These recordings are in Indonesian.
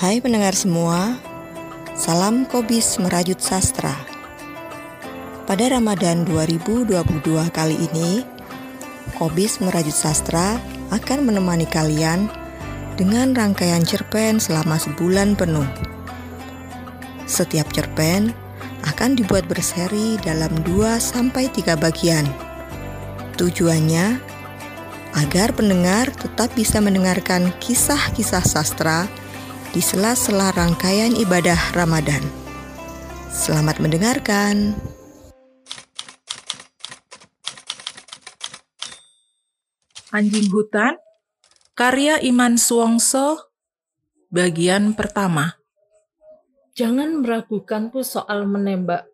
Hai pendengar semua, salam Kobis Merajut Sastra. Pada Ramadan 2022 kali ini, Kobis Merajut Sastra akan menemani kalian dengan rangkaian cerpen selama sebulan penuh. Setiap cerpen akan dibuat berseri dalam 2 sampai 3 bagian. Tujuannya agar pendengar tetap bisa mendengarkan kisah-kisah sastra di sela-sela rangkaian ibadah Ramadan. Selamat mendengarkan. Anjing Hutan, karya Iman Suwongso, bagian pertama. Jangan meragukanku soal menembak.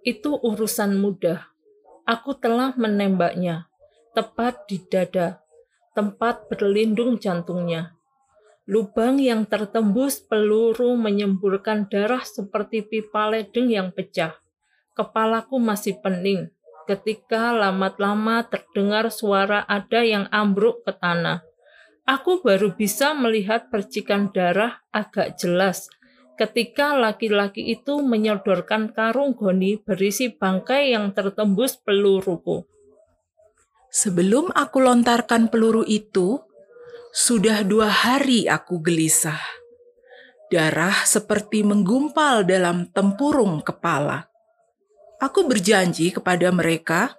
Itu urusan mudah. Aku telah menembaknya, tepat di dada, tempat berlindung jantungnya. Lubang yang tertembus peluru menyemburkan darah seperti pipa ledeng yang pecah. Kepalaku masih pening ketika lama-lama terdengar suara ada yang ambruk ke tanah. Aku baru bisa melihat percikan darah agak jelas ketika laki-laki itu menyodorkan karung goni berisi bangkai yang tertembus peluruku. Sebelum aku lontarkan peluru itu, sudah dua hari aku gelisah. Darah seperti menggumpal dalam tempurung kepala. Aku berjanji kepada mereka,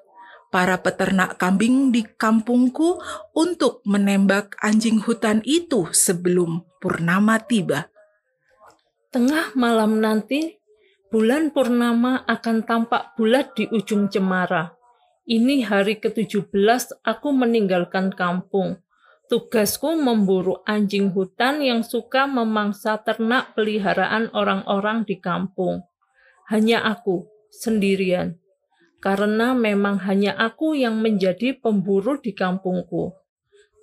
para peternak kambing di kampungku, untuk menembak anjing hutan itu sebelum purnama tiba. Tengah malam nanti, bulan purnama akan tampak bulat di ujung cemara. Ini hari ke-17 aku meninggalkan kampung. Tugasku memburu anjing hutan yang suka memangsa ternak peliharaan orang-orang di kampung. Hanya aku, sendirian. Karena memang hanya aku yang menjadi pemburu di kampungku.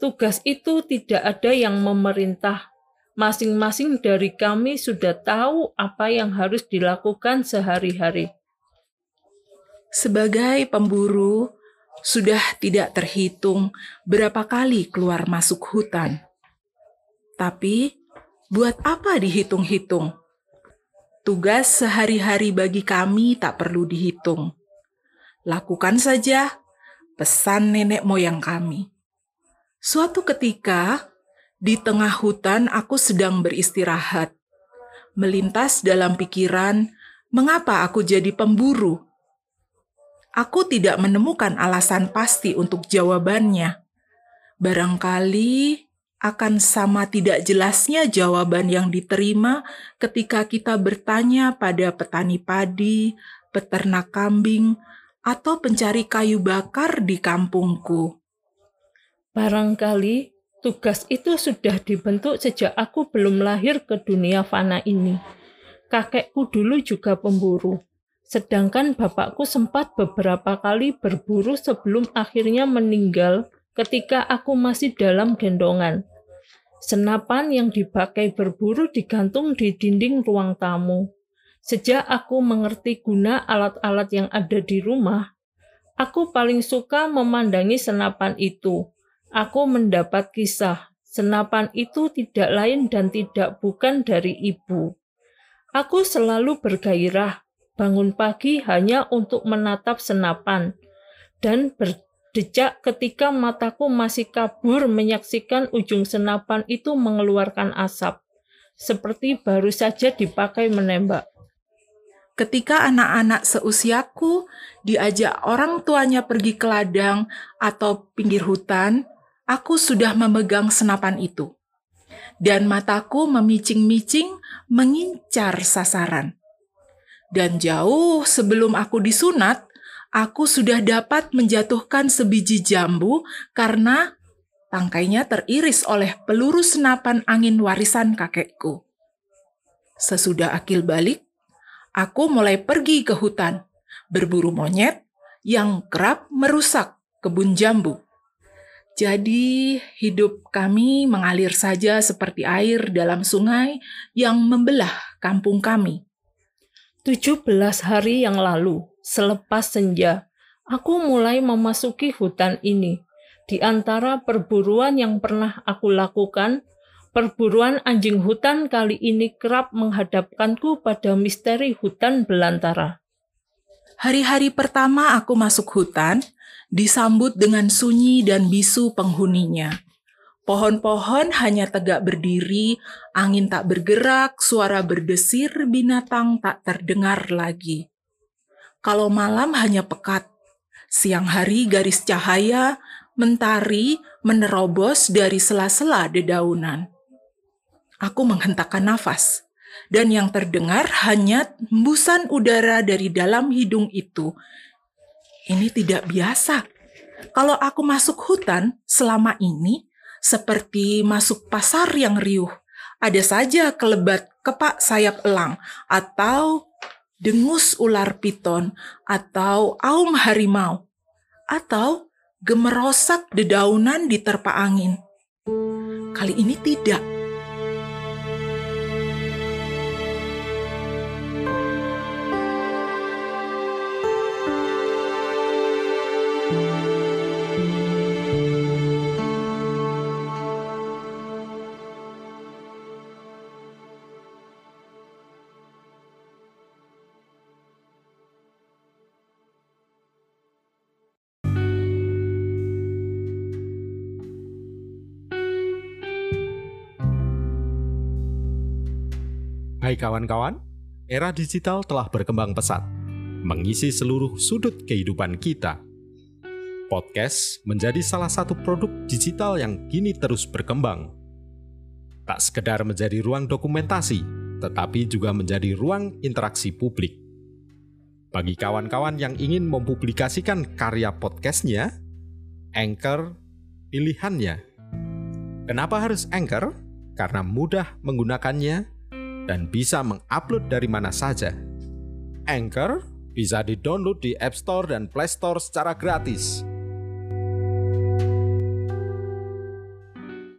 Tugas itu tidak ada yang memerintah masing-masing dari kami sudah tahu apa yang harus dilakukan sehari-hari. Sebagai pemburu, sudah tidak terhitung berapa kali keluar masuk hutan. Tapi, buat apa dihitung-hitung? Tugas sehari-hari bagi kami tak perlu dihitung. Lakukan saja pesan nenek moyang kami. Suatu ketika, di tengah hutan aku sedang beristirahat. Melintas dalam pikiran, mengapa aku jadi pemburu? Aku tidak menemukan alasan pasti untuk jawabannya. Barangkali akan sama tidak jelasnya jawaban yang diterima ketika kita bertanya pada petani padi, peternak kambing, atau pencari kayu bakar di kampungku. Barangkali Tugas itu sudah dibentuk sejak aku belum lahir ke dunia fana ini. Kakekku dulu juga pemburu, sedangkan bapakku sempat beberapa kali berburu sebelum akhirnya meninggal ketika aku masih dalam gendongan. Senapan yang dipakai berburu digantung di dinding ruang tamu. Sejak aku mengerti guna alat-alat yang ada di rumah, aku paling suka memandangi senapan itu aku mendapat kisah. Senapan itu tidak lain dan tidak bukan dari ibu. Aku selalu bergairah, bangun pagi hanya untuk menatap senapan, dan berdecak ketika mataku masih kabur menyaksikan ujung senapan itu mengeluarkan asap, seperti baru saja dipakai menembak. Ketika anak-anak seusiaku diajak orang tuanya pergi ke ladang atau pinggir hutan, aku sudah memegang senapan itu, dan mataku memicing-micing mengincar sasaran. Dan jauh sebelum aku disunat, aku sudah dapat menjatuhkan sebiji jambu karena tangkainya teriris oleh peluru senapan angin warisan kakekku. Sesudah akil balik, aku mulai pergi ke hutan, berburu monyet yang kerap merusak kebun jambu. Jadi, hidup kami mengalir saja seperti air dalam sungai yang membelah kampung kami. 17 hari yang lalu, selepas senja, aku mulai memasuki hutan ini. Di antara perburuan yang pernah aku lakukan, Perburuan anjing hutan kali ini kerap menghadapkanku pada misteri hutan belantara. Hari-hari pertama aku masuk hutan, disambut dengan sunyi dan bisu penghuninya. Pohon-pohon hanya tegak berdiri, angin tak bergerak, suara berdesir binatang tak terdengar lagi. Kalau malam hanya pekat, siang hari garis cahaya, mentari menerobos dari sela-sela dedaunan. Aku menghentakkan nafas, dan yang terdengar hanya hembusan udara dari dalam hidung itu. Ini tidak biasa. Kalau aku masuk hutan selama ini, seperti masuk pasar yang riuh. Ada saja kelebat kepak sayap elang atau dengus ular piton atau aum harimau atau gemerosak dedaunan di terpa angin. Kali ini tidak. Hai kawan-kawan, era digital telah berkembang pesat, mengisi seluruh sudut kehidupan kita. Podcast menjadi salah satu produk digital yang kini terus berkembang. Tak sekedar menjadi ruang dokumentasi, tetapi juga menjadi ruang interaksi publik. Bagi kawan-kawan yang ingin mempublikasikan karya podcastnya, Anchor pilihannya. Kenapa harus Anchor? Karena mudah menggunakannya dan bisa mengupload dari mana saja. Anchor bisa di-download di App Store dan Play Store secara gratis.